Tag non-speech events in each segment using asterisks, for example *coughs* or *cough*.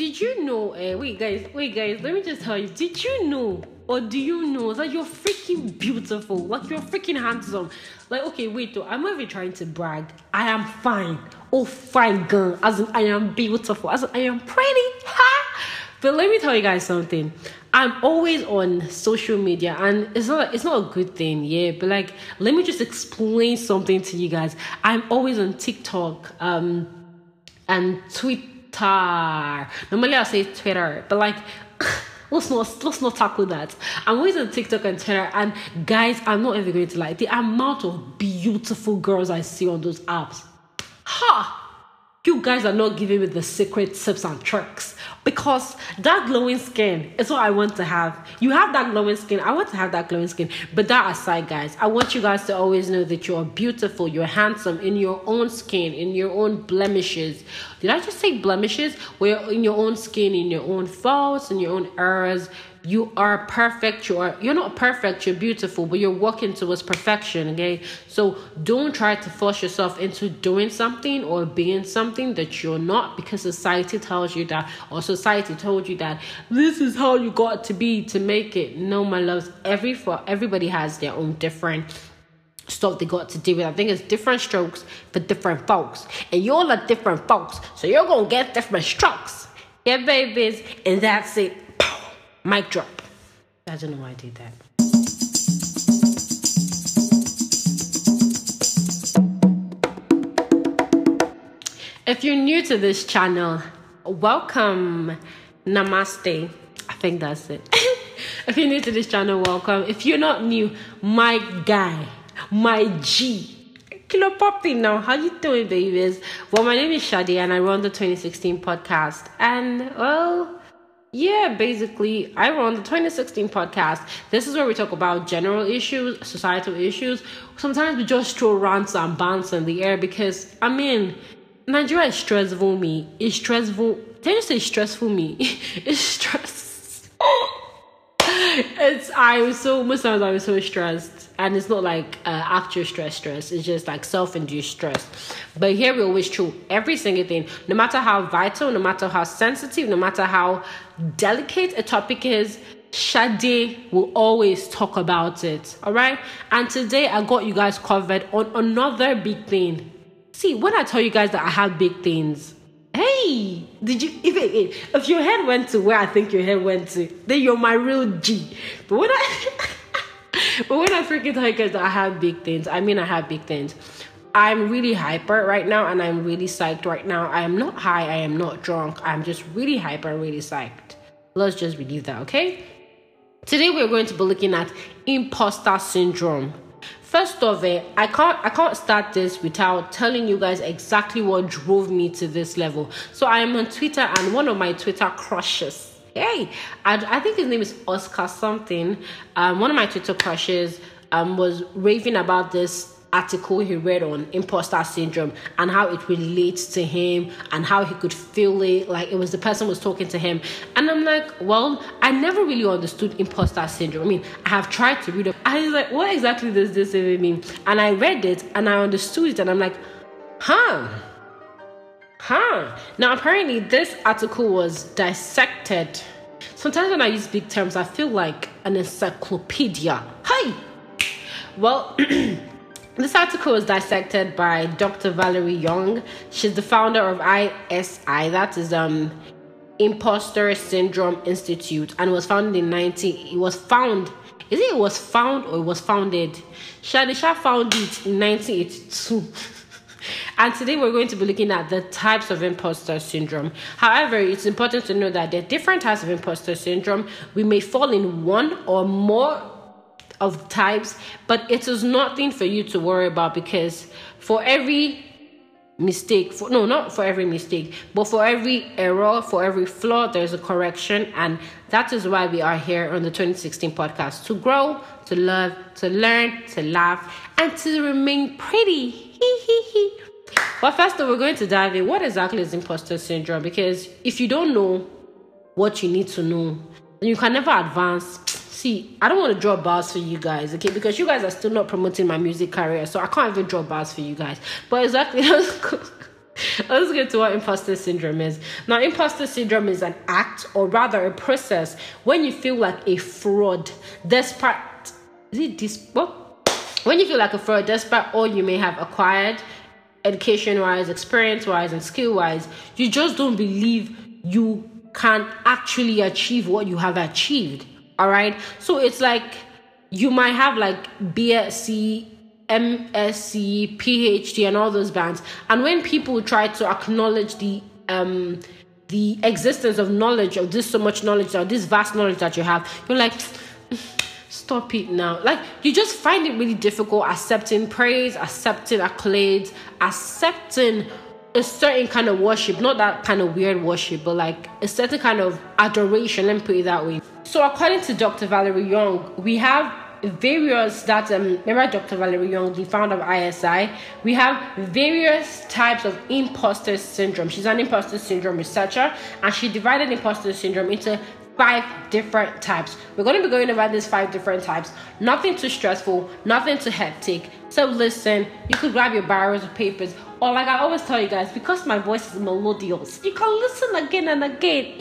did you know? Uh, wait, guys, wait, guys. Let me just tell you. Did you know, or do you know that you're freaking beautiful? Like you're freaking handsome. Like, okay, wait, though. I'm not even trying to brag. I am fine. Oh, fine, girl. As in, I am beautiful. As in, I am pretty. Ha! But let me tell you guys something. I'm always on social media, and it's not it's not a good thing, yeah. But like, let me just explain something to you guys. I'm always on TikTok, um, and Twitter. Normally I say Twitter, but like. *coughs* let's not let's not tackle that. I'm always on TikTok and Twitter, and guys, I'm not even going to lie. The amount of beautiful girls I see on those apps, ha! You guys are not giving me the secret tips and tricks because that glowing skin is what I want to have. You have that glowing skin. I want to have that glowing skin. But that aside, guys, I want you guys to always know that you're beautiful, you're handsome in your own skin, in your own blemishes. Did I just say blemishes? Where in your own skin, in your own faults, in your own errors you are perfect you are you're not perfect you're beautiful but you're working towards perfection okay so don't try to force yourself into doing something or being something that you're not because society tells you that or society told you that this is how you got to be to make it no my loves every for everybody has their own different stuff they got to deal with. I think it's different strokes for different folks. And you're all are different folks. So you're gonna get different strokes. Yeah, babies. And that's it. Mic drop. I don't know why I did that. If you're new to this channel, welcome. Namaste. I think that's it. *laughs* if you're new to this channel, welcome. If you're not new, my guy, my G. Kilo Poppy now. How you doing, babies? Well, my name is Shadi and I run the 2016 podcast. And well, yeah, basically, I run the 2016 podcast. This is where we talk about general issues, societal issues. Sometimes we just throw rants and bounce in the air because, I mean, Nigeria is stressful me. It's stressful. Can you say stressful for me? *laughs* it's stress. *laughs* it's, I was so, most times I was so stressed and it's not like uh, actual stress stress. It's just like self-induced stress. But here we always true every single thing no matter how vital no matter how sensitive no matter how delicate a topic is Shade will always talk about it. All right? And today i got you guys covered on another big thing. See when i tell you guys that i have big things hey did you if, if your head went to where i think your head went to then you're my real g. But when i *laughs* but when I freaking tell you guys that I have big things, I mean I have big things. I'm really hyper right now and I'm really psyched right now. I am not high, I am not drunk. I'm just really hyper, really psyched. Let's just believe that, okay? Today we're going to be looking at imposter syndrome. First of all, I can't I can't start this without telling you guys exactly what drove me to this level. So I am on Twitter and one of my Twitter crushes hey, I, I think his name is Oscar something. Um, one of my Twitter crushes um, was raving about this article he read on imposter syndrome and how it relates to him and how he could feel it. Like it was the person was talking to him. And i'm like well i never really understood imposter syndrome. I mean i have tried to read it. I was like what exactly does this even mean? And i read it and i understood it and i'm like huh Huh. Now, apparently, this article was dissected. Sometimes when I use big terms, I feel like an encyclopedia. Hi. Well, *clears throat* this article was dissected by Dr. Valerie Young. She's the founder of ISI, that is um Imposter Syndrome Institute, and was founded in 19. It was found. Is it, it was found or it was founded? Shadisha found it in 1982. And today we're going to be looking at the types of imposter syndrome. However, it's important to know that there are different types of imposter syndrome. We may fall in one or more of types, but it is nothing for you to worry about because for every mistake for no not for every mistake but for every error for every flaw there's a correction and that is why we are here on the 2016 podcast to grow to love to learn to laugh and to remain pretty *laughs* but first, we're going to dive in. What exactly is imposter syndrome? Because if you don't know what you need to know, then you can never advance. See, I don't want to draw bars for you guys, okay? Because you guys are still not promoting my music career, so I can't even draw bars for you guys. But exactly, *laughs* Let's get to what imposter syndrome is. Now, imposter syndrome is an act, or rather a process, when you feel like a fraud, despite is it this what? When you feel like a fraud, despite all you may have acquired, education wise, experience wise, and skill wise, you just don't believe you can actually achieve what you have achieved. All right. So it's like you might have like BSc, MSc, PhD, and all those bands. And when people try to acknowledge the um the existence of knowledge of this so much knowledge or this vast knowledge that you have, you're like stop it now. Like you just find it really difficult accepting praise, accepting accolades, accepting a certain kind of worship, not that kind of weird worship, but like a certain kind of adoration, let me put it that way. So according to Dr. Valerie Young, we have various that um remember Dr. Valerie Young, the founder of ISI, we have various types of imposter syndrome. She's an imposter syndrome researcher and she divided imposter syndrome into five different types. We're going to be going over these five different types. Nothing too stressful, nothing too hectic. So listen, you could grab your barrels of papers, or like I always tell you guys, because my voice is melodious, you can listen again and again.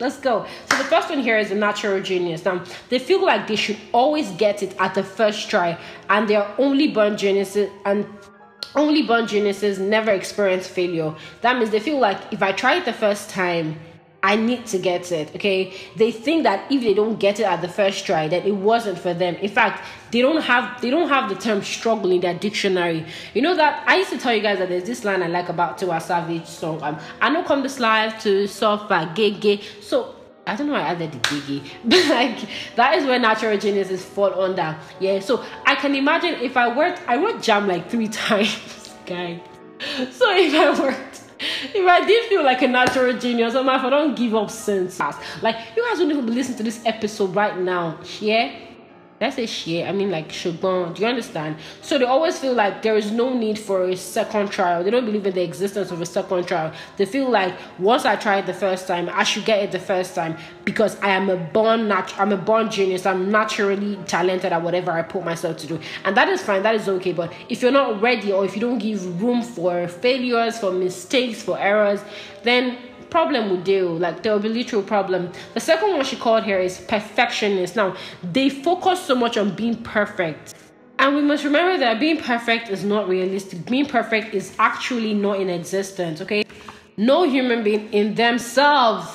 Let's go. So the first one here is a natural genius. Now they feel like they should always get it at the first try, and they are only born geniuses and only born geniuses never experience failure. That means they feel like if I try it the first time, I need to get it. Okay. They think that if they don't get it at the first try, that it wasn't for them. In fact, they don't have they don't have the term struggle in their dictionary. You know that I used to tell you guys that there's this line I like about Tiwa Savage song. Um, I know come this live to suffer gay gay. So I don't know why I added the gay *laughs* but like that is where natural geniuses fall under. Yeah. So I can imagine if I worked I worked jam like three *laughs* times, guy. So if I worked if I did feel like a natural genius, I'm like, I don't give up since. Like, you guys don't even be listening to this episode right now. Yeah? Let's say share. I mean, like, shubon. Do you understand? So they always feel like there is no need for a second trial. They don't believe in the existence of a second trial. They feel like once I tried the first time, I should get it the first time because I am a born nat- I'm a born genius. I'm naturally talented at whatever I put myself to do, and that is fine. That is okay. But if you're not ready, or if you don't give room for failures, for mistakes, for errors, then problem with deal. Like there will be literal problem. The second one she called here is perfectionist. Now they focus so much on being perfect. And we must remember that being perfect is not realistic. Being perfect is actually not in existence, okay? No human being in themselves,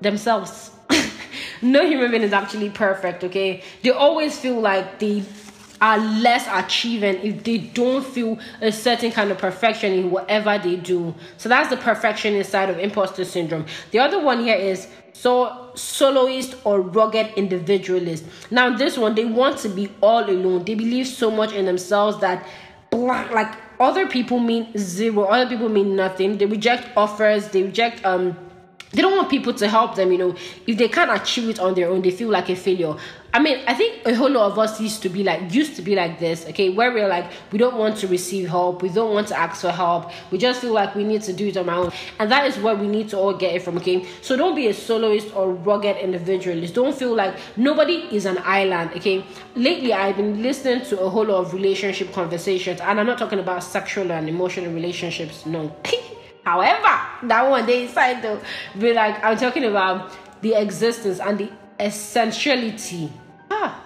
themselves, *laughs* no human being is actually perfect, okay? They always feel like they are less achieving if they don't feel a certain kind of perfection in whatever they do. So that's the perfectionist side of imposter syndrome. The other one here is so soloist or rugged individualist. Now this one they want to be all alone. They believe so much in themselves that like other people mean zero. Other people mean nothing. They reject offers. They reject um they don't want people to help them you know if they can't achieve it on their own they feel like a failure i mean i think a whole lot of us used to be like used to be like this okay? Where we're like we don't want to receive help. We don't want to ask for help. We just feel like we need to do it on our own. And that is where we need to all get it from okay? So don't be a soloist or rugged individualist. Don't feel like nobody is an island okay? Lately i've been listening to a whole lot of relationship conversations and i'm not talking about sexual and emotional relationships no. *laughs* However, that one they inside though, be like I'm talking about the existence and the essentiality. Ah,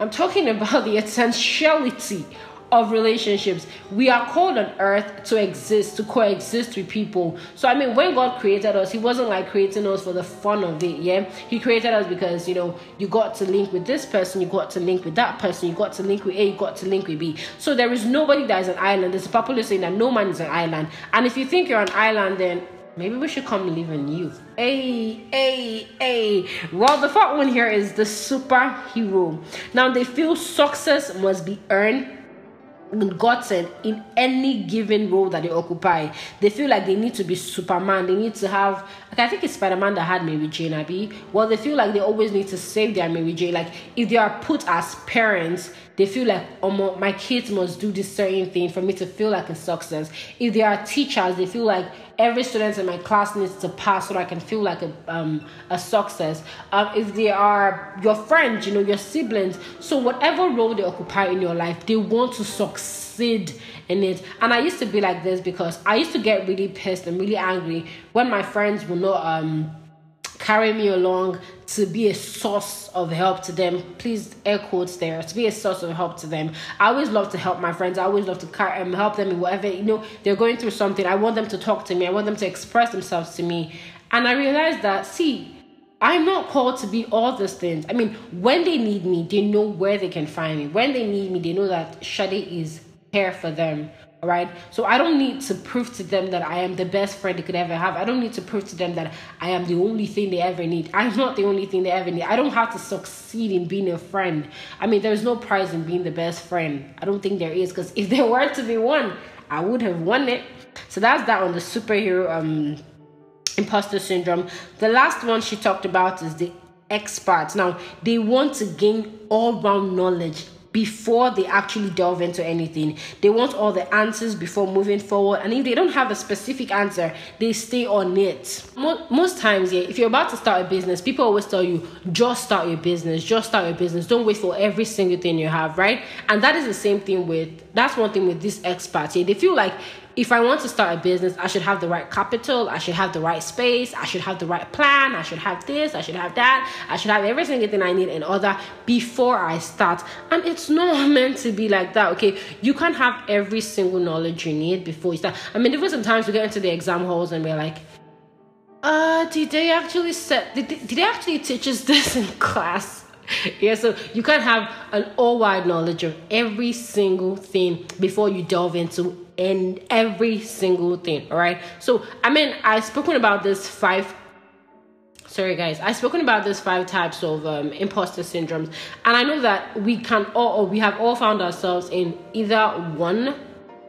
I'm talking about the essentiality of relationships. We are called on earth to exist, to coexist with people. So, I mean, when God created us, He wasn't like creating us for the fun of it, yeah? He created us because, you know, you got to link with this person, you got to link with that person, you got to link with A, you got to link with B. So, there is nobody that is an island. There's a popular saying that no man is an island. And if you think you're an island, then maybe we should come live in you. Hey, hey, hey. Well, the fourth one here is the superhero. Now, they feel success must be earned gotten in any given role that they occupy. They feel like they need to be Superman. They need to have like I think it's Spider Man that had Mary Jane Abby. Well, they feel like they always need to save their Mary Jane. Like if they are put as parents, they feel like oh my kids must do this certain thing for me to feel like a success. If they are teachers, they feel like every student in my class needs to pass so I can feel like a um a success. Um, if they are your friends, you know, your siblings, so whatever role they occupy in your life, they want to succeed in it. And I used to be like this because I used to get really pissed and really angry when my friends will not um carry me along to be a source of help to them. Please air quotes there to be a source of help to them. I always love to help my friends. I always love to um, help them in whatever you know they're going through something. I want them to talk to me. I want them to express themselves to me. And I realized that see. I'm not called to be all those things. I mean, when they need me, they know where they can find me. When they need me, they know that Shade is here for them right? So I don't need to prove to them that I am the best friend they could ever have. I don't need to prove to them that I am the only thing they ever need. I'm not the only thing they ever need. I don't have to succeed in being a friend. I mean, there's no prize in being the best friend. I don't think there is because if there were to be one, I would have won it. So that's that on the superhero um imposter syndrome. The last one she talked about is the experts. Now, they want to gain all round knowledge before they actually delve into anything. They want all the answers before moving forward. And if they don't have a specific answer, they stay on it. Most times, yeah, if you're about to start a business, people always tell you, just start your business, just start your business. Don't wait for every single thing you have, right? And that is the same thing with, that's one thing with these experts. Yeah, they feel like if I want to start a business, I should have the right capital, I should have the right space, I should have the right plan, I should have this, I should have that, I should have every single thing I need in order before I start. And it's not *laughs* meant to be like that, okay? You can't have every single knowledge you need before you start. I mean, even sometimes we get into the exam halls and we're like, uh, did they actually set, did they, did they actually teach us *laughs* this in class? *laughs* yeah, so you can't have an all wide knowledge of every single thing before you delve into in every single thing. All right. So I mean, I've spoken about this five. Sorry, guys. I've spoken about this five types of um, imposter syndromes, and I know that we can all, or we have all found ourselves in either one,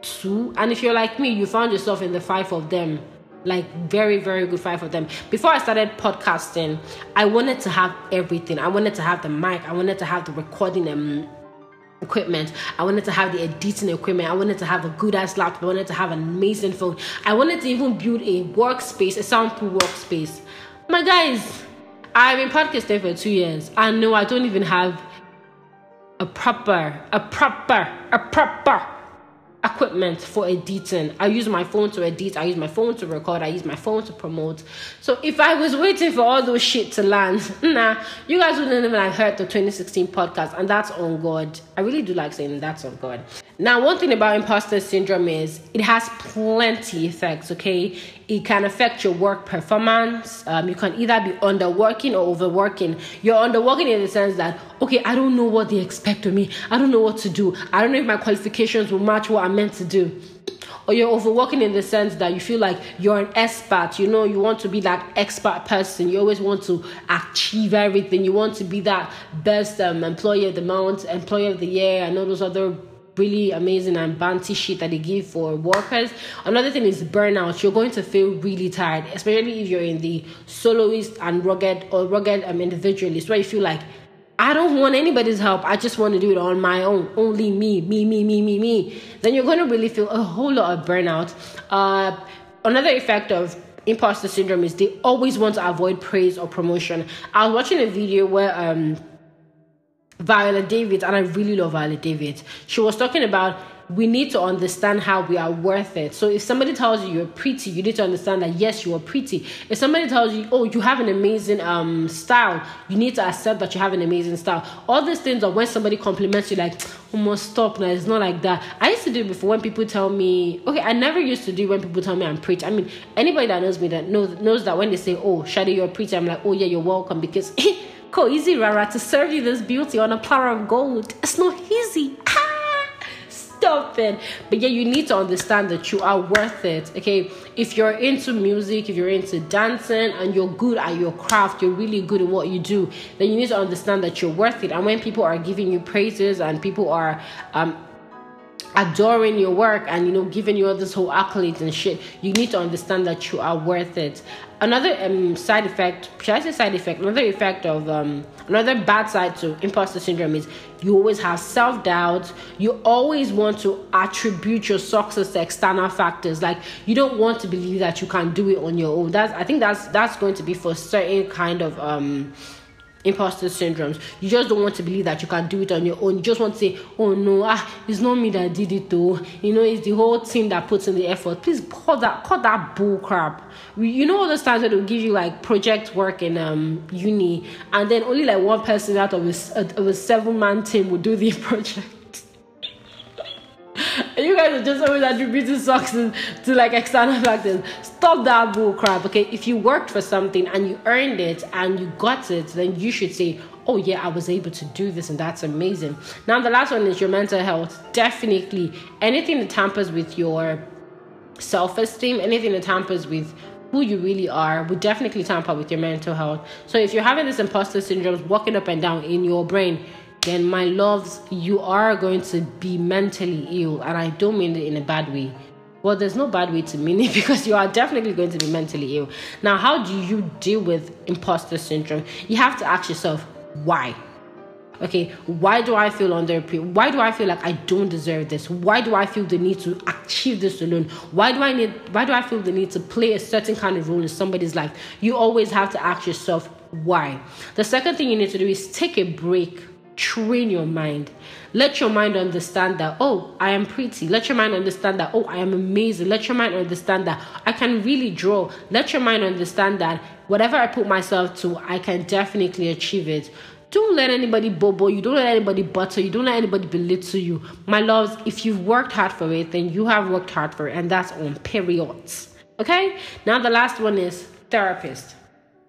two, and if you're like me, you found yourself in the five of them like very very good five of them before i started podcasting i wanted to have everything i wanted to have the mic i wanted to have the recording um, equipment. I wanted to have the editing equipment. I wanted to have a good ass laptop. I wanted to have an amazing phone. I wanted to even build a workspace, a soundproof workspace. My guys, I've been podcasting for two years. I know I don't even have a proper, a proper, a proper equipment for editing. I use my phone to edit, I use my phone to record, I use my phone to promote. So if I was waiting for all those shit to land, *laughs* nah, you guys wouldn't even have heard the 2016 podcast, and that's on God. I really do like saying that's on God. Now, one thing about imposter syndrome is it has plenty effects, okay? It can affect your work performance. Um, you can either be underworking or overworking. You're underworking in the sense that, okay, I don't know what they expect of me. I don't know what to do. I don't know if my qualifications will match what I'm meant to do. Or you're overworking in the sense that you feel like you're an expert. You know, you want to be that expert person. You always want to achieve everything. You want to be that best um, employee of the month, employee of the year, and all those other really amazing and bounty shit that they give for workers. Another thing is burnout. You're going to feel really tired, especially if you're in the soloist and rugged or rugged um, individualist, where you feel like I don't want anybody's help. I just want to do it on my own. Only me, me, me, me, me, me. Then you're going to really feel a whole lot of burnout. Uh, another effect of imposter syndrome is they always want to avoid praise or promotion. I was watching a video where um Viola Davis, and I really love Viola Davis. She was talking about we need to understand how we are worth it. So if somebody tells you you're pretty, you need to understand that yes, you are pretty. If somebody tells you, oh, you have an amazing um style, you need to accept that you have an amazing style. All these things are when somebody compliments you, like, oh, must stop now. It's not like that. I used to do before when people tell me, okay, I never used to do when people tell me I'm pretty. I mean, anybody that knows me that knows knows that when they say, oh, Shadi, you're pretty, I'm like, oh yeah, you're welcome because. *laughs* Ko easy, Rara, to serve you this beauty on a platter of gold. It's not easy. Ah, stop it. But yeah, you need to understand that you are worth it. Okay. If you're into music, if you're into dancing and you're good at your craft, you're really good at what you do, then you need to understand that you're worth it. And when people are giving you praises and people are um adoring your work and you know giving you all this whole accolades and shit you need to understand that you are worth it. Another um, side effect should i say side effect? Another effect of um, another bad side to imposter syndrome is you always have self-doubt. You always want to attribute your success to external factors. Like you don't want to believe that you can do it on your own. That's i think that's that's going to be for certain kind of um imposter syndromes. You just don't want to believe that you can do it on your own. You just want to say, oh no, ah, it's not me that did it though. You know, it's the whole team that puts in the effort. Please cut that cut that bull crap. You know all those times that will give you like project work in um uni and then only like one person out of a, of a seven man team will do the *laughs* project. Guys are just always attributing success to like external factors. Stop that bull crap. Okay, if you worked for something and you earned it and you got it, then you should say, "Oh yeah, I was able to do this, and that's amazing." Now the last one is your mental health. Definitely, anything that tampers with your self-esteem, anything that tampers with who you really are would definitely tamper with your mental health. So if you're having this imposter syndrome walking up and down in your brain, then my loves, you are going to be mentally ill. And I don't mean it in a bad way. Well, there's no bad way to mean it *laughs* because you are definitely going to be mentally ill. Now, how do you deal with imposter syndrome? You have to ask yourself, why? Okay, why do I feel under why do I feel like I don't deserve this? Why do I feel the need to achieve this alone? Why do I need why do I feel the need to play a certain kind of role in somebody's life? You always have to ask yourself why. The second thing you need to do is take a break train your mind. Let your mind understand that, oh, I am pretty. Let your mind understand that, oh, I am amazing. Let your mind understand that I can really draw. Let your mind understand that whatever I put myself to, I can definitely achieve it. Don't let anybody bobo you. Don't let anybody butter you. Don't let anybody belittle you. My loves, if you've worked hard for it, then you have worked hard for it, and that's on periods. Okay? Now, the last one is therapist.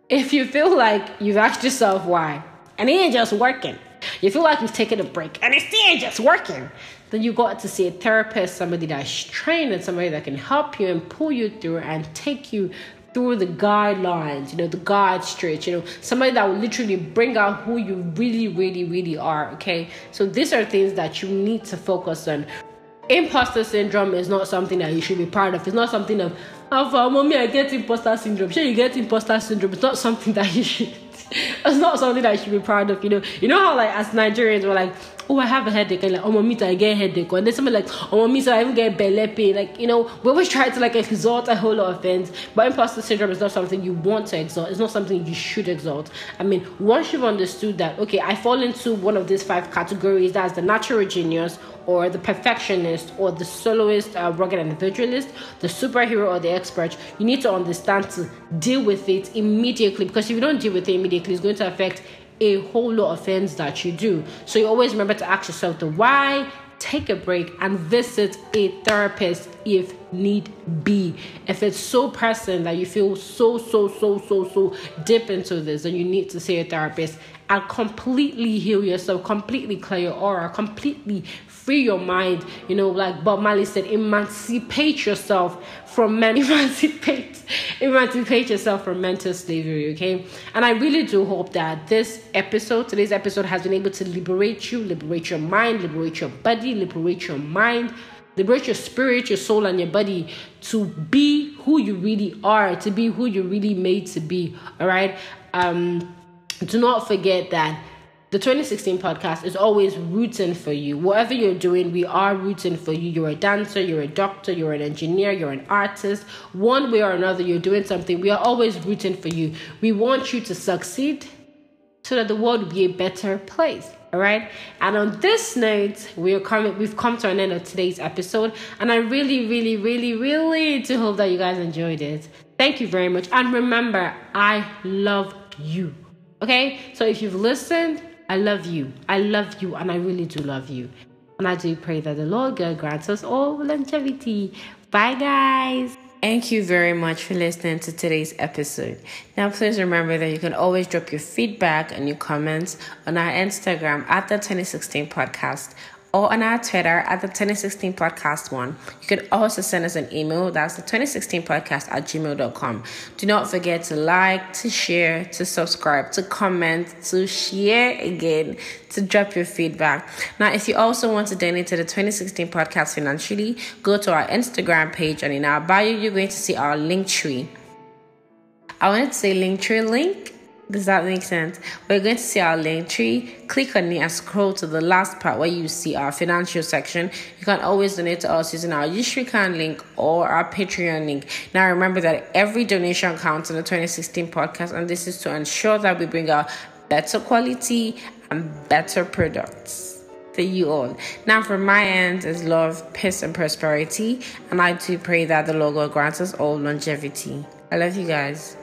If you feel like you've asked yourself why, and it ain't just working, you feel like you've taken a break and it's still just working, then you got to see a therapist, somebody that's trained and somebody that can help you and pull you through and take you through the guidelines, you know, the guide straight, you know, somebody that will literally bring out who you really, really, really are. Okay. So these are things that you need to focus on. Imposter syndrome is not something that you should be proud of. It's not something of, oh, for mommy, I get imposter syndrome. Sure, you get imposter syndrome. It's not *laughs* something that you should it's not something that I should be proud of, you know. You know how like as Nigerians we're like, oh I have a headache and like oh mommy I get headache and then someone like oh mommy I even get belly pain like you know we always try to like exalt a whole lot of things but imposter syndrome is not something you want to exalt it's not something you should exalt I mean once you've understood that okay I fall into one of these five categories that's the natural genius or the perfectionist or the soloist, uh, rugged individualist, the superhero or the expert, you need to understand to deal with it immediately because if you don't deal with it immediately, it's going to affect a whole lot of things that you do. So you always remember to ask yourself the why, take a break and visit a therapist if need be. If it's so pressing that you feel so, so, so, so, so deep into this, then you need to see a therapist and completely heal yourself, completely clear your aura, completely free your mind. You know, like Bob Marley said, emancipate yourself from men, *laughs* emancipate, emancipate yourself from mental slavery. Okay, and I really do hope that this episode, today's episode, has been able to liberate you, liberate your mind, liberate your body, liberate your mind liberate your spirit, your soul, and your body to be who you really are, to be who you're really made to be. All right. Um, do not forget that the 2016 podcast is always rooting for you. Whatever you're doing, we are rooting for you. You're a dancer, you're a doctor, you're an engineer, you're an artist. One way or another, you're doing something. We are always rooting for you. We want you to succeed so that the world will be a better place. All right. And on this note, we are coming. We've come to an end of today's episode, and I really, really, really, really do hope that you guys enjoyed it. Thank you very much, and remember, I love you. Okay. So if you've listened I love you. I love you, and I really do love you. And I do pray that the Lord God grants us all longevity. Bye, guys. Thank you very much for listening to today's episode. Now, please remember that you can always drop your feedback and your comments on our Instagram at the 2016 podcast or on our Twitter at the 2016 podcast one. You can also send us an email. That's the 2016 podcast at gmail.com. Do not forget to like, to share, to subscribe, to comment, to share again, to drop your feedback. Now, if you also want to donate to the 2016 podcast financially, go to our Instagram page and in our bio, you're going to see our link tree. I wanted to say link tree link does that make sense? We're going to see our link tree. Click on it and scroll to the last part where you see our financial section. You can always donate to us using our Yushrikhan link or our Patreon link. Now remember that every donation counts in the 2016 podcast, and this is to ensure that we bring out better quality and better products for you all. Now, from my end is love, peace, and prosperity, and I do pray that the Lord will grant us all longevity. I love you guys.